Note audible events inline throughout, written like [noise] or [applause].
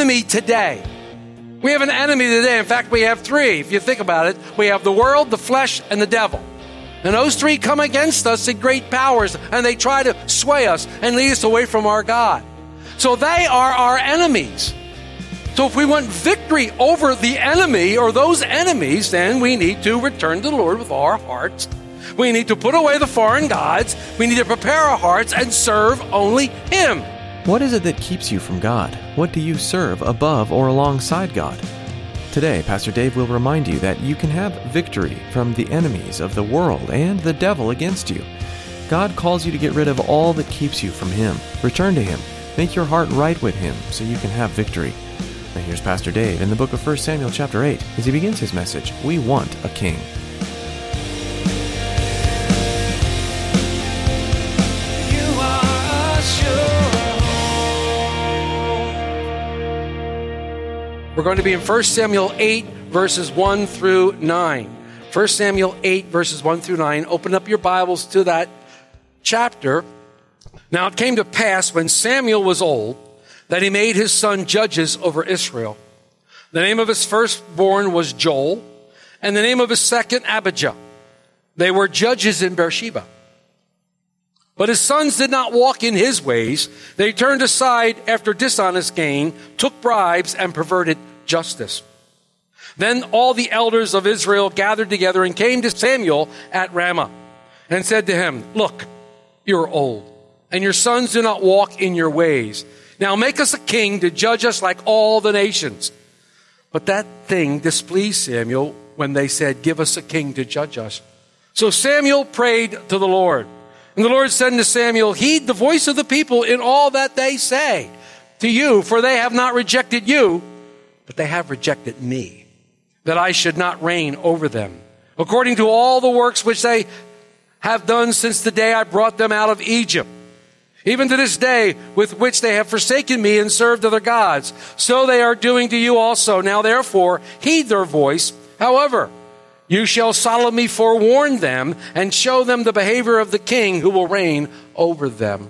Enemy today. We have an enemy today. In fact, we have three. If you think about it, we have the world, the flesh, and the devil. And those three come against us in great powers, and they try to sway us and lead us away from our God. So they are our enemies. So if we want victory over the enemy or those enemies, then we need to return to the Lord with our hearts. We need to put away the foreign gods. We need to prepare our hearts and serve only Him. What is it that keeps you from God? What do you serve above or alongside God? Today, Pastor Dave will remind you that you can have victory from the enemies of the world and the devil against you. God calls you to get rid of all that keeps you from Him. Return to Him. Make your heart right with Him so you can have victory. Now here's Pastor Dave in the book of 1 Samuel chapter 8 as he begins his message, We Want a King. We're going to be in 1 Samuel 8, verses 1 through 9. 1 Samuel 8, verses 1 through 9. Open up your Bibles to that chapter. Now it came to pass when Samuel was old that he made his son judges over Israel. The name of his firstborn was Joel, and the name of his second Abijah. They were judges in Beersheba. But his sons did not walk in his ways. They turned aside after dishonest gain, took bribes, and perverted justice. Then all the elders of Israel gathered together and came to Samuel at Ramah and said to him, Look, you're old, and your sons do not walk in your ways. Now make us a king to judge us like all the nations. But that thing displeased Samuel when they said, Give us a king to judge us. So Samuel prayed to the Lord. And the Lord said to Samuel, Heed the voice of the people in all that they say to you, for they have not rejected you, but they have rejected me, that I should not reign over them, according to all the works which they have done since the day I brought them out of Egypt. Even to this day, with which they have forsaken me and served other gods, so they are doing to you also. Now therefore, heed their voice. However, you shall solemnly forewarn them and show them the behavior of the king who will reign over them.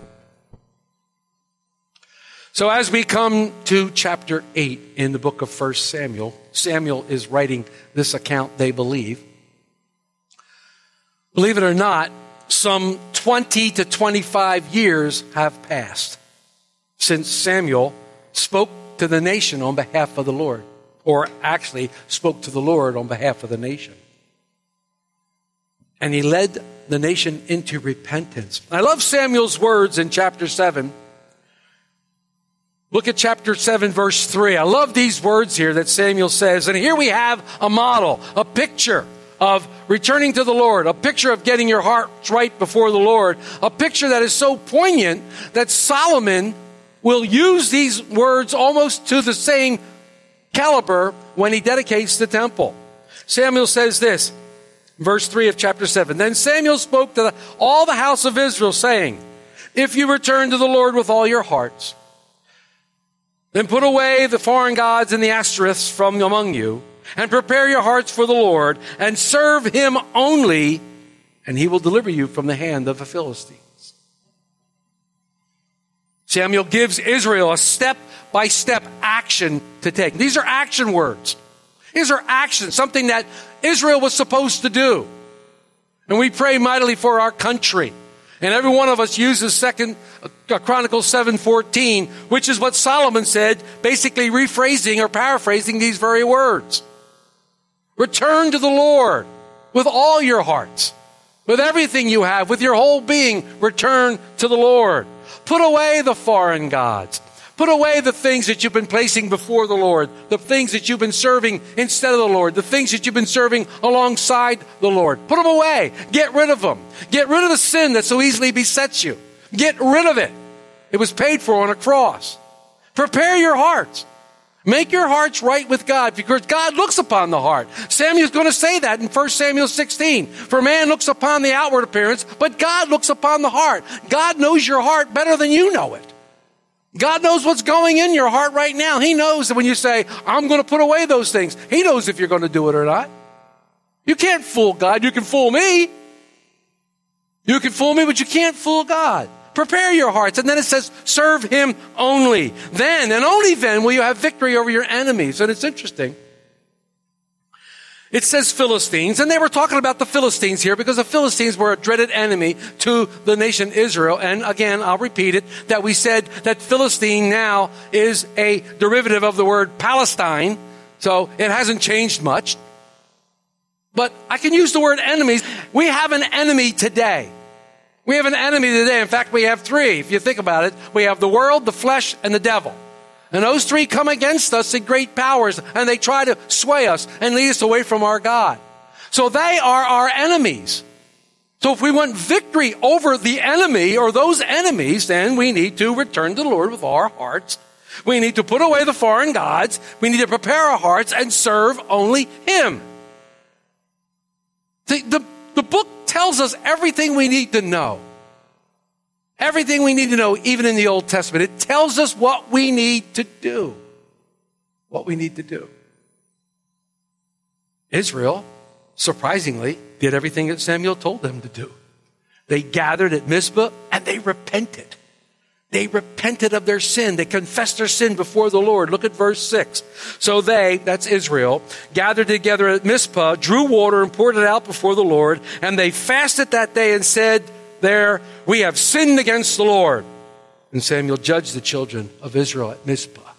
So as we come to chapter 8 in the book of 1 Samuel, Samuel is writing this account, they believe. Believe it or not, some 20 to 25 years have passed since Samuel spoke to the nation on behalf of the Lord, or actually spoke to the Lord on behalf of the nation. And he led the nation into repentance. I love Samuel's words in chapter 7. Look at chapter 7, verse 3. I love these words here that Samuel says. And here we have a model, a picture of returning to the Lord, a picture of getting your heart right before the Lord, a picture that is so poignant that Solomon will use these words almost to the same caliber when he dedicates the temple. Samuel says this, verse 3 of chapter 7. Then Samuel spoke to the, all the house of Israel, saying, If you return to the Lord with all your hearts, then put away the foreign gods and the Ashtoreths from among you, and prepare your hearts for the Lord, and serve him only, and he will deliver you from the hand of the Philistines. Samuel gives Israel a step by step action to take. These are action words. These are actions, something that Israel was supposed to do. And we pray mightily for our country. And every one of us uses second uh, Chronicles 7:14, which is what Solomon said, basically rephrasing or paraphrasing these very words. Return to the Lord with all your hearts, with everything you have, with your whole being, return to the Lord. Put away the foreign gods. Put away the things that you've been placing before the Lord, the things that you've been serving instead of the Lord, the things that you've been serving alongside the Lord. Put them away. Get rid of them. Get rid of the sin that so easily besets you. Get rid of it. It was paid for on a cross. Prepare your hearts. Make your hearts right with God because God looks upon the heart. Samuel's going to say that in 1 Samuel 16. For man looks upon the outward appearance, but God looks upon the heart. God knows your heart better than you know it. God knows what's going in your heart right now. He knows that when you say, I'm going to put away those things, He knows if you're going to do it or not. You can't fool God. You can fool me. You can fool me, but you can't fool God. Prepare your hearts. And then it says, serve Him only. Then and only then will you have victory over your enemies. And it's interesting. It says Philistines, and they were talking about the Philistines here because the Philistines were a dreaded enemy to the nation Israel. And again, I'll repeat it, that we said that Philistine now is a derivative of the word Palestine. So it hasn't changed much. But I can use the word enemies. We have an enemy today. We have an enemy today. In fact, we have three. If you think about it, we have the world, the flesh, and the devil. And those three come against us in great powers and they try to sway us and lead us away from our God. So they are our enemies. So if we want victory over the enemy or those enemies, then we need to return to the Lord with our hearts. We need to put away the foreign gods. We need to prepare our hearts and serve only Him. The, the, the book tells us everything we need to know. Everything we need to know, even in the Old Testament, it tells us what we need to do. What we need to do. Israel, surprisingly, did everything that Samuel told them to do. They gathered at Mizpah and they repented. They repented of their sin. They confessed their sin before the Lord. Look at verse 6. So they, that's Israel, gathered together at Mizpah, drew water and poured it out before the Lord, and they fasted that day and said, there, we have sinned against the Lord. And Samuel judged the children of Israel at Mizpah.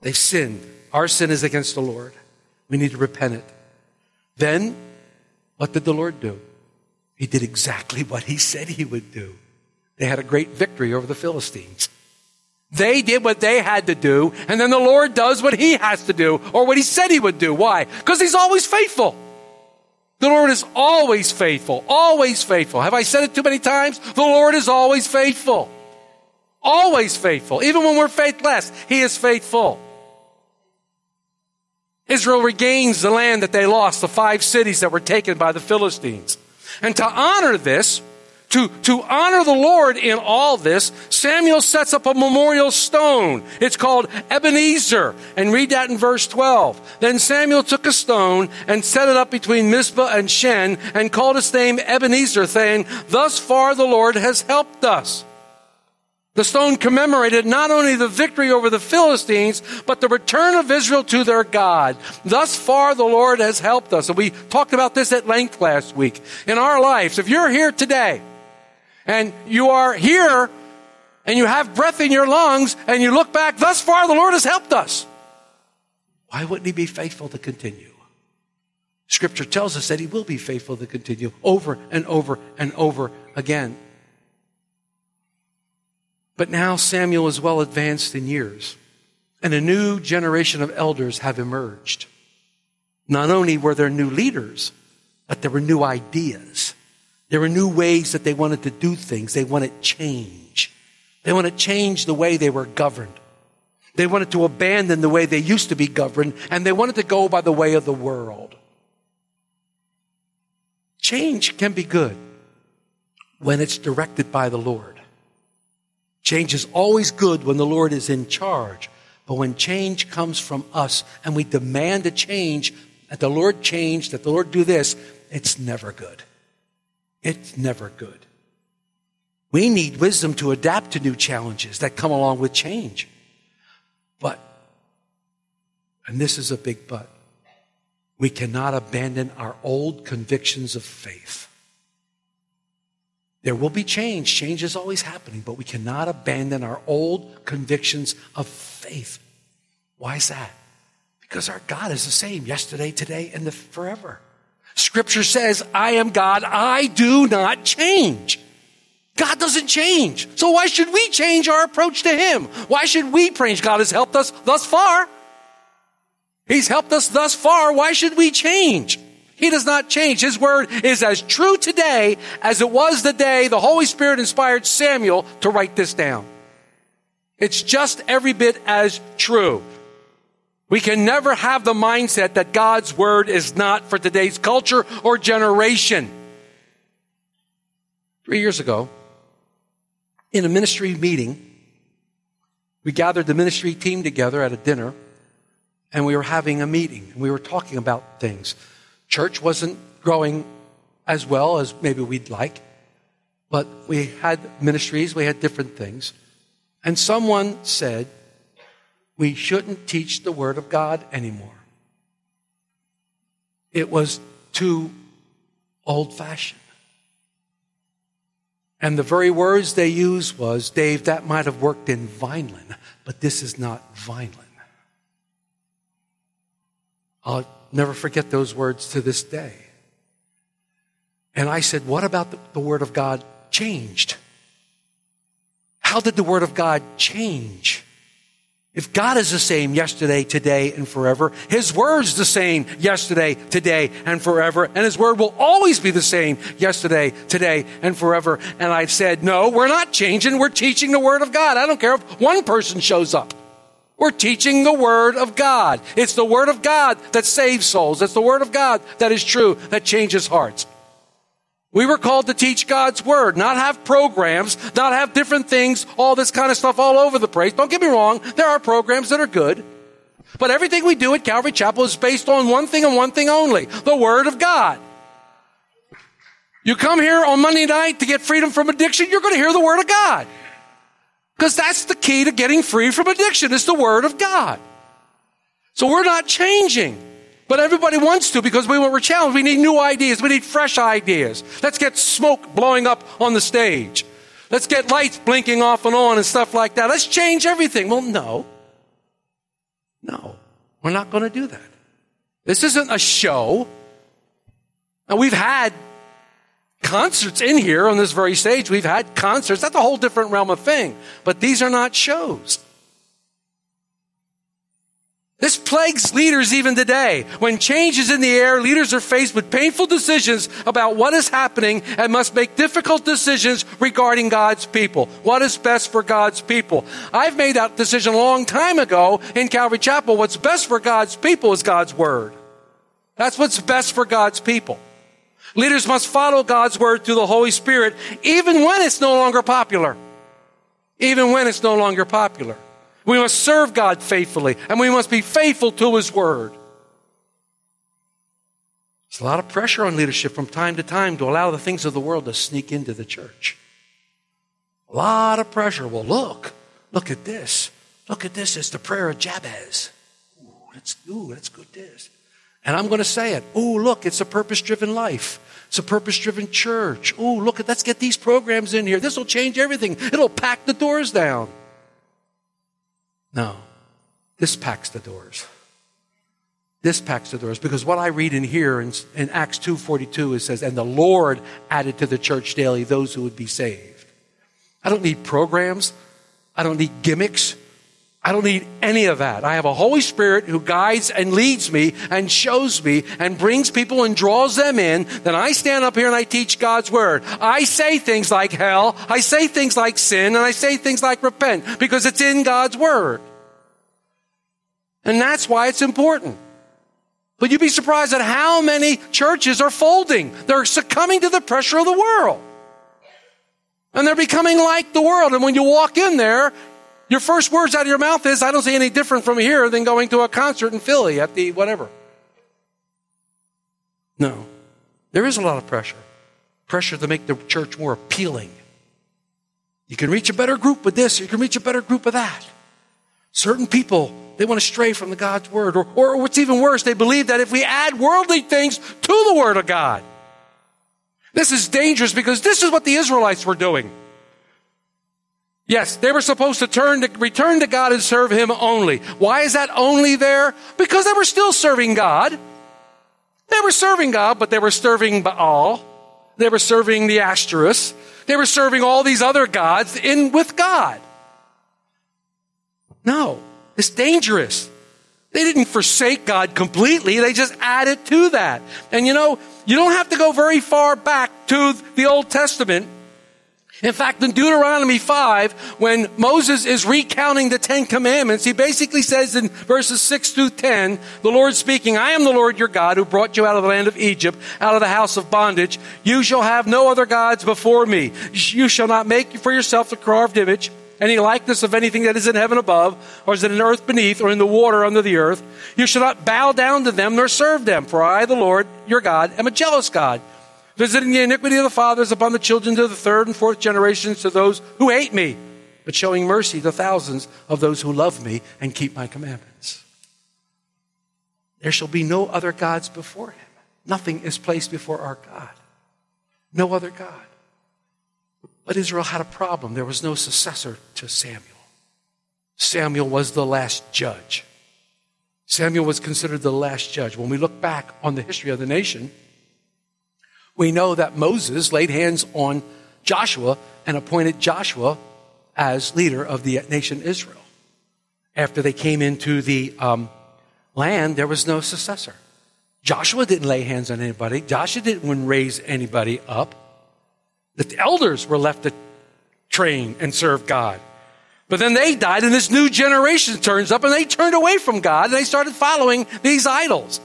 They sinned. Our sin is against the Lord. We need to repent it. Then, what did the Lord do? He did exactly what he said he would do. They had a great victory over the Philistines. They did what they had to do, and then the Lord does what he has to do, or what he said he would do. Why? Because he's always faithful. The Lord is always faithful, always faithful. Have I said it too many times? The Lord is always faithful. Always faithful. Even when we're faithless, He is faithful. Israel regains the land that they lost, the five cities that were taken by the Philistines. And to honor this, to, to honor the Lord in all this, Samuel sets up a memorial stone. It's called Ebenezer. And read that in verse 12. Then Samuel took a stone and set it up between Mizpah and Shen and called its name Ebenezer, saying, Thus far the Lord has helped us. The stone commemorated not only the victory over the Philistines, but the return of Israel to their God. Thus far, the Lord has helped us. And we talked about this at length last week. In our lives, if you're here today and you are here and you have breath in your lungs and you look back, thus far the Lord has helped us. Why wouldn't he be faithful to continue? Scripture tells us that he will be faithful to continue over and over and over again. But now Samuel is well advanced in years, and a new generation of elders have emerged. Not only were there new leaders, but there were new ideas. There were new ways that they wanted to do things. They wanted change. They wanted to change the way they were governed. They wanted to abandon the way they used to be governed, and they wanted to go by the way of the world. Change can be good when it's directed by the Lord. Change is always good when the Lord is in charge. But when change comes from us and we demand a change, that the Lord change, that the Lord do this, it's never good. It's never good. We need wisdom to adapt to new challenges that come along with change. But, and this is a big but, we cannot abandon our old convictions of faith. There will be change. Change is always happening, but we cannot abandon our old convictions of faith. Why is that? Because our God is the same yesterday, today, and the forever. Scripture says, I am God. I do not change. God doesn't change. So why should we change our approach to Him? Why should we change? God has helped us thus far. He's helped us thus far. Why should we change? He does not change. His word is as true today as it was the day the Holy Spirit inspired Samuel to write this down. It's just every bit as true. We can never have the mindset that God's word is not for today's culture or generation. Three years ago, in a ministry meeting, we gathered the ministry team together at a dinner and we were having a meeting and we were talking about things. Church wasn't growing as well as maybe we'd like, but we had ministries, we had different things. And someone said, we shouldn't teach the Word of God anymore. It was too old fashioned. And the very words they used was, Dave, that might have worked in Vineland, but this is not Vineland. I'll never forget those words to this day. And I said, What about the, the Word of God changed? How did the Word of God change? If God is the same yesterday, today, and forever, His Word's the same yesterday, today, and forever, and His Word will always be the same yesterday, today, and forever. And I've said, no, we're not changing. We're teaching the Word of God. I don't care if one person shows up. We're teaching the Word of God. It's the Word of God that saves souls. It's the Word of God that is true, that changes hearts. We were called to teach God's Word, not have programs, not have different things, all this kind of stuff all over the place. Don't get me wrong, there are programs that are good. But everything we do at Calvary Chapel is based on one thing and one thing only the Word of God. You come here on Monday night to get freedom from addiction, you're going to hear the Word of God. Because that's the key to getting free from addiction, is the Word of God. So we're not changing. But everybody wants to because we were challenged. We need new ideas. We need fresh ideas. Let's get smoke blowing up on the stage. Let's get lights blinking off and on and stuff like that. Let's change everything. Well, no. No. We're not going to do that. This isn't a show. Now, we've had concerts in here on this very stage. We've had concerts. That's a whole different realm of thing. But these are not shows. This plagues leaders even today. When change is in the air, leaders are faced with painful decisions about what is happening and must make difficult decisions regarding God's people. What is best for God's people? I've made that decision a long time ago in Calvary Chapel. What's best for God's people is God's Word. That's what's best for God's people. Leaders must follow God's Word through the Holy Spirit, even when it's no longer popular. Even when it's no longer popular. We must serve God faithfully, and we must be faithful to His Word. There's a lot of pressure on leadership from time to time to allow the things of the world to sneak into the church. A lot of pressure. Well, look, look at this. Look at this. It's the prayer of Jabez. Ooh, that's, ooh, that's good, this. And I'm going to say it. Ooh, look, it's a purpose driven life. It's a purpose driven church. Ooh, look, let's get these programs in here. This will change everything. It'll pack the doors down. No, this packs the doors. This packs the doors because what I read in here in, in Acts 2.42 it says, and the Lord added to the church daily those who would be saved. I don't need programs. I don't need gimmicks. I don't need any of that. I have a Holy Spirit who guides and leads me and shows me and brings people and draws them in. Then I stand up here and I teach God's Word. I say things like hell. I say things like sin and I say things like repent because it's in God's Word. And that's why it's important. But you'd be surprised at how many churches are folding. They're succumbing to the pressure of the world. And they're becoming like the world. And when you walk in there, your first words out of your mouth is, I don't see any different from here than going to a concert in Philly at the whatever. No. There is a lot of pressure. Pressure to make the church more appealing. You can reach a better group with this, you can reach a better group with that. Certain people, they want to stray from the God's word. Or, or what's even worse, they believe that if we add worldly things to the word of God, this is dangerous because this is what the Israelites were doing. Yes, they were supposed to turn to, return to God and serve Him only. Why is that only there? Because they were still serving God. They were serving God, but they were serving Baal. They were serving the Ashtoreths. They were serving all these other gods in with God. No, it's dangerous. They didn't forsake God completely. They just added to that. And you know, you don't have to go very far back to the Old Testament. In fact, in Deuteronomy 5, when Moses is recounting the Ten Commandments, he basically says in verses 6 through 10, the Lord speaking, I am the Lord your God who brought you out of the land of Egypt, out of the house of bondage. You shall have no other gods before me. You shall not make for yourself a carved image any likeness of anything that is in heaven above, or is in earth beneath, or in the water under the earth. You shall not bow down to them nor serve them, for I, the Lord, your God, am a jealous God, visiting the iniquity of the fathers upon the children to the third and fourth generations to those who hate me, but showing mercy to thousands of those who love me and keep my commandments. There shall be no other gods before him. Nothing is placed before our God. No other God. But Israel had a problem. There was no successor to Samuel. Samuel was the last judge. Samuel was considered the last judge. When we look back on the history of the nation, we know that Moses laid hands on Joshua and appointed Joshua as leader of the nation Israel. After they came into the um, land, there was no successor. Joshua didn't lay hands on anybody. Joshua didn't raise anybody up. The elders were left to train and serve God. But then they died, and this new generation turns up, and they turned away from God, and they started following these idols.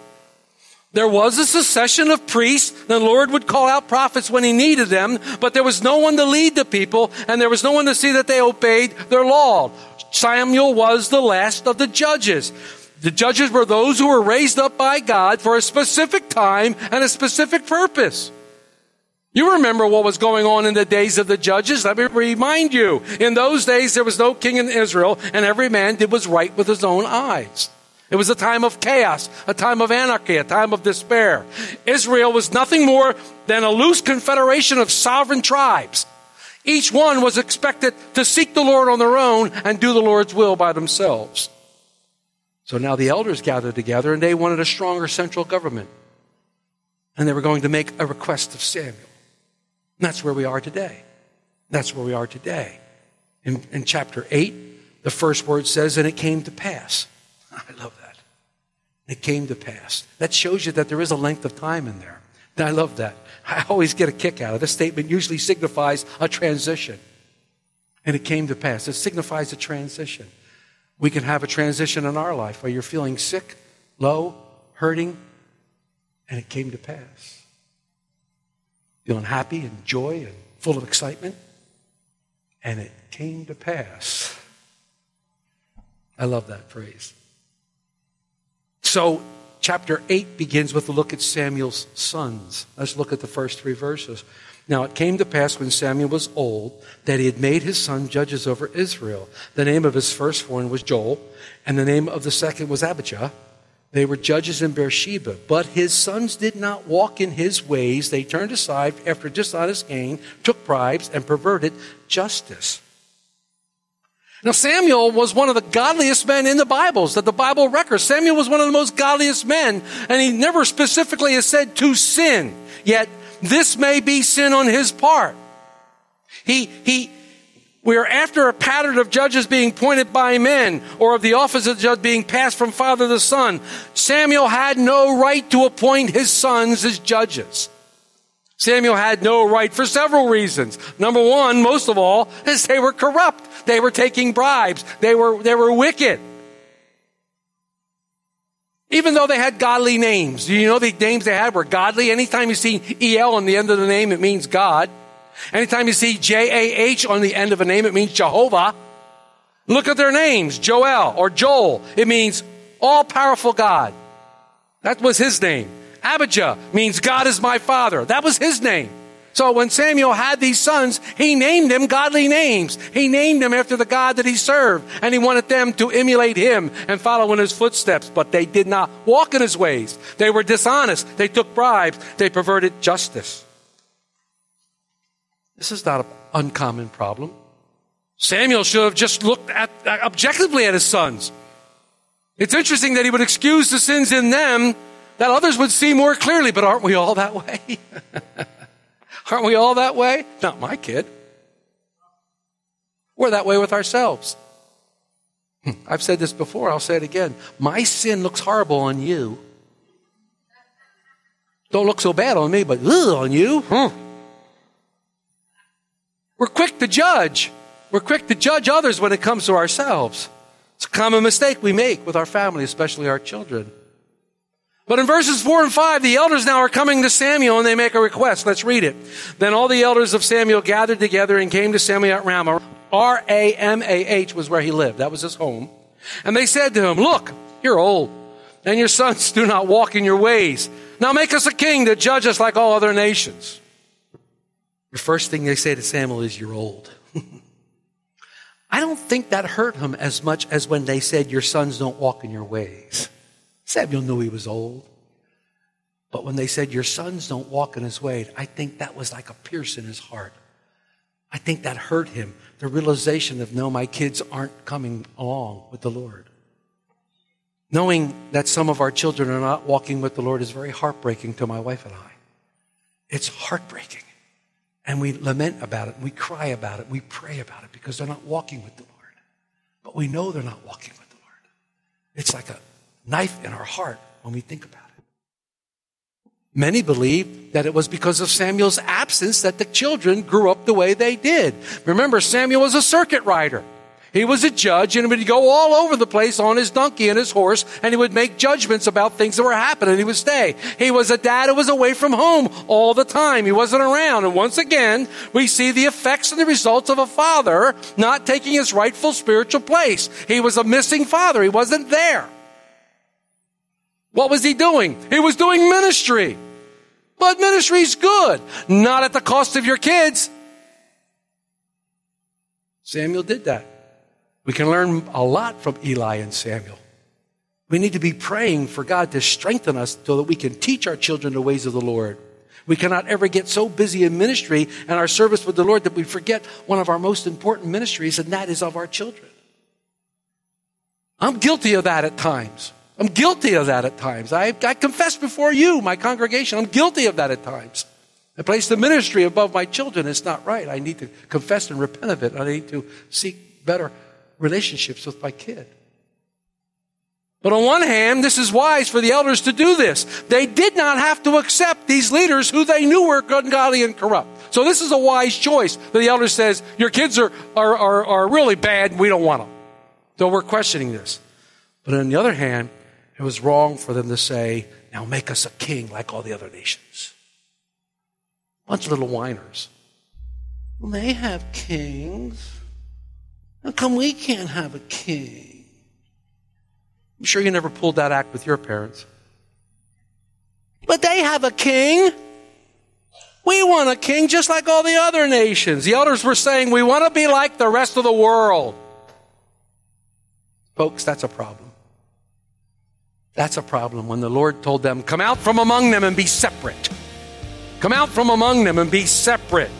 There was a succession of priests. The Lord would call out prophets when he needed them, but there was no one to lead the people, and there was no one to see that they obeyed their law. Samuel was the last of the judges. The judges were those who were raised up by God for a specific time and a specific purpose. You remember what was going on in the days of the judges. Let me remind you. In those days, there was no king in Israel, and every man did what was right with his own eyes. It was a time of chaos, a time of anarchy, a time of despair. Israel was nothing more than a loose confederation of sovereign tribes. Each one was expected to seek the Lord on their own and do the Lord's will by themselves. So now the elders gathered together and they wanted a stronger central government. And they were going to make a request of Samuel. And that's where we are today. That's where we are today. In, in chapter 8, the first word says, and it came to pass. [laughs] I love that. It came to pass. That shows you that there is a length of time in there. And I love that. I always get a kick out of. This statement usually signifies a transition. And it came to pass. It signifies a transition. We can have a transition in our life where you're feeling sick, low, hurting, and it came to pass. Feeling happy and joy and full of excitement, and it came to pass. I love that phrase. So, chapter 8 begins with a look at Samuel's sons. Let's look at the first three verses. Now, it came to pass when Samuel was old that he had made his son judges over Israel. The name of his firstborn was Joel, and the name of the second was Abijah. They were judges in Beersheba, but his sons did not walk in his ways. They turned aside after dishonest gain, took bribes, and perverted justice. Now, Samuel was one of the godliest men in the Bibles that the Bible records. Samuel was one of the most godliest men, and he never specifically is said to sin. Yet, this may be sin on his part. He, he, we are after a pattern of judges being pointed by men or of the office of judge being passed from father to son. Samuel had no right to appoint his sons as judges. Samuel had no right for several reasons. Number one, most of all, is they were corrupt. They were taking bribes. They were, they were wicked. Even though they had godly names. Do you know the names they had were godly? Anytime you see EL on the end of the name, it means God. Anytime you see J-A-H on the end of a name, it means Jehovah. Look at their names. Joel or Joel. It means all powerful God. That was his name. Abijah means God is my father. That was his name. So when Samuel had these sons, he named them godly names. He named them after the God that he served, and he wanted them to emulate him and follow in his footsteps, but they did not walk in his ways. They were dishonest. They took bribes. They perverted justice. This is not an uncommon problem. Samuel should have just looked at, objectively at his sons. It's interesting that he would excuse the sins in them that others would see more clearly, but aren't we all that way? [laughs] Aren't we all that way? Not my kid. We're that way with ourselves. Hmm, I've said this before, I'll say it again. My sin looks horrible on you. Don't look so bad on me, but ugh, on you. Hmm. We're quick to judge. We're quick to judge others when it comes to ourselves. It's a common mistake we make with our family, especially our children. But in verses 4 and 5, the elders now are coming to Samuel and they make a request. Let's read it. Then all the elders of Samuel gathered together and came to Samuel at Ramah. R A M A H was where he lived. That was his home. And they said to him, Look, you're old, and your sons [laughs] do not walk in your ways. Now make us a king to judge us like all other nations. The first thing they say to Samuel is, You're old. [laughs] I don't think that hurt him as much as when they said, Your sons don't walk in your ways. Samuel knew he was old. But when they said, Your sons don't walk in his way, I think that was like a pierce in his heart. I think that hurt him. The realization of, no, my kids aren't coming along with the Lord. Knowing that some of our children are not walking with the Lord is very heartbreaking to my wife and I. It's heartbreaking. And we lament about it, we cry about it, we pray about it because they're not walking with the Lord. But we know they're not walking with the Lord. It's like a knife in our heart when we think about it. Many believe that it was because of Samuel's absence that the children grew up the way they did. Remember, Samuel was a circuit rider. He was a judge and he would go all over the place on his donkey and his horse and he would make judgments about things that were happening. He would stay. He was a dad who was away from home all the time. He wasn't around. And once again, we see the effects and the results of a father not taking his rightful spiritual place. He was a missing father. He wasn't there. What was he doing? He was doing ministry. But ministry's good. Not at the cost of your kids. Samuel did that. We can learn a lot from Eli and Samuel. We need to be praying for God to strengthen us so that we can teach our children the ways of the Lord. We cannot ever get so busy in ministry and our service with the Lord that we forget one of our most important ministries, and that is of our children. I'm guilty of that at times. I'm guilty of that at times. I, I confess before you, my congregation, I'm guilty of that at times. I place the ministry above my children. It's not right. I need to confess and repent of it. I need to seek better relationships with my kid. But on one hand, this is wise for the elders to do this. They did not have to accept these leaders who they knew were ungodly and corrupt. So this is a wise choice. The elder says, your kids are, are, are, are really bad we don't want them. So we're questioning this. But on the other hand, it was wrong for them to say, now make us a king like all the other nations. Bunch of little whiners. Well, they have kings. How come we can't have a king? I'm sure you never pulled that act with your parents. But they have a king. We want a king just like all the other nations. The elders were saying, we want to be like the rest of the world. Folks, that's a problem. That's a problem when the Lord told them, Come out from among them and be separate. Come out from among them and be separate.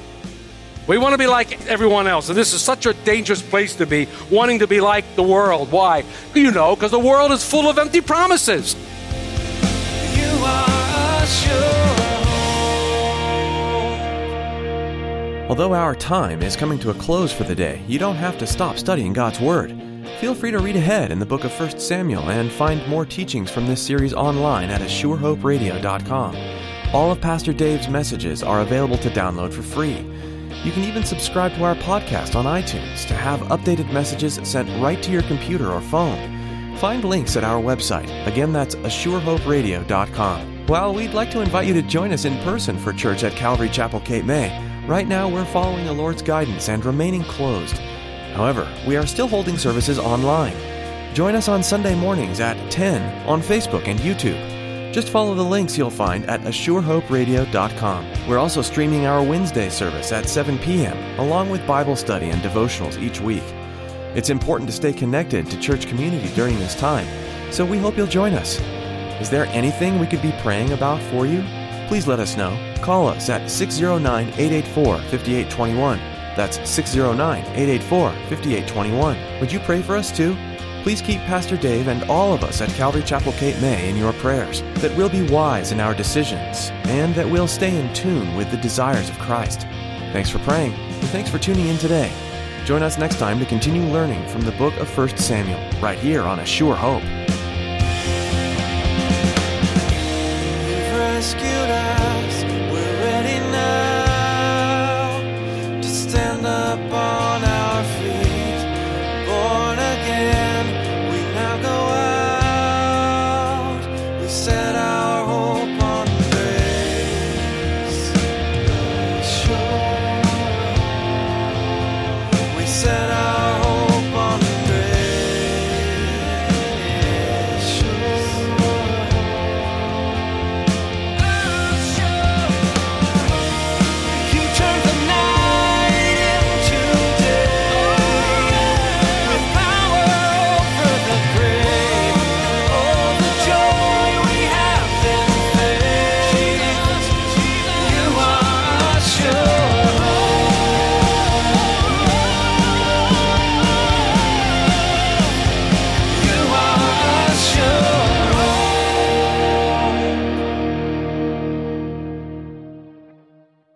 We want to be like everyone else. And this is such a dangerous place to be, wanting to be like the world. Why? You know, because the world is full of empty promises. You are a sure Although our time is coming to a close for the day, you don't have to stop studying God's Word. Feel free to read ahead in the book of 1 Samuel and find more teachings from this series online at ASureHopeRadio.com. All of Pastor Dave's messages are available to download for free. You can even subscribe to our podcast on iTunes to have updated messages sent right to your computer or phone. Find links at our website. Again, that's ASureHopeRadio.com. While we'd like to invite you to join us in person for church at Calvary Chapel Cape May, right now we're following the Lord's guidance and remaining closed. However, we are still holding services online. Join us on Sunday mornings at 10 on Facebook and YouTube. Just follow the links you'll find at ASureHopeRadio.com. We're also streaming our Wednesday service at 7 p.m., along with Bible study and devotionals each week. It's important to stay connected to church community during this time, so we hope you'll join us. Is there anything we could be praying about for you? Please let us know. Call us at 609 884 5821. That's 609 884 5821. Would you pray for us too? Please keep Pastor Dave and all of us at Calvary Chapel Cape May in your prayers, that we'll be wise in our decisions, and that we'll stay in tune with the desires of Christ. Thanks for praying, and thanks for tuning in today. Join us next time to continue learning from the book of 1 Samuel, right here on A Sure Hope.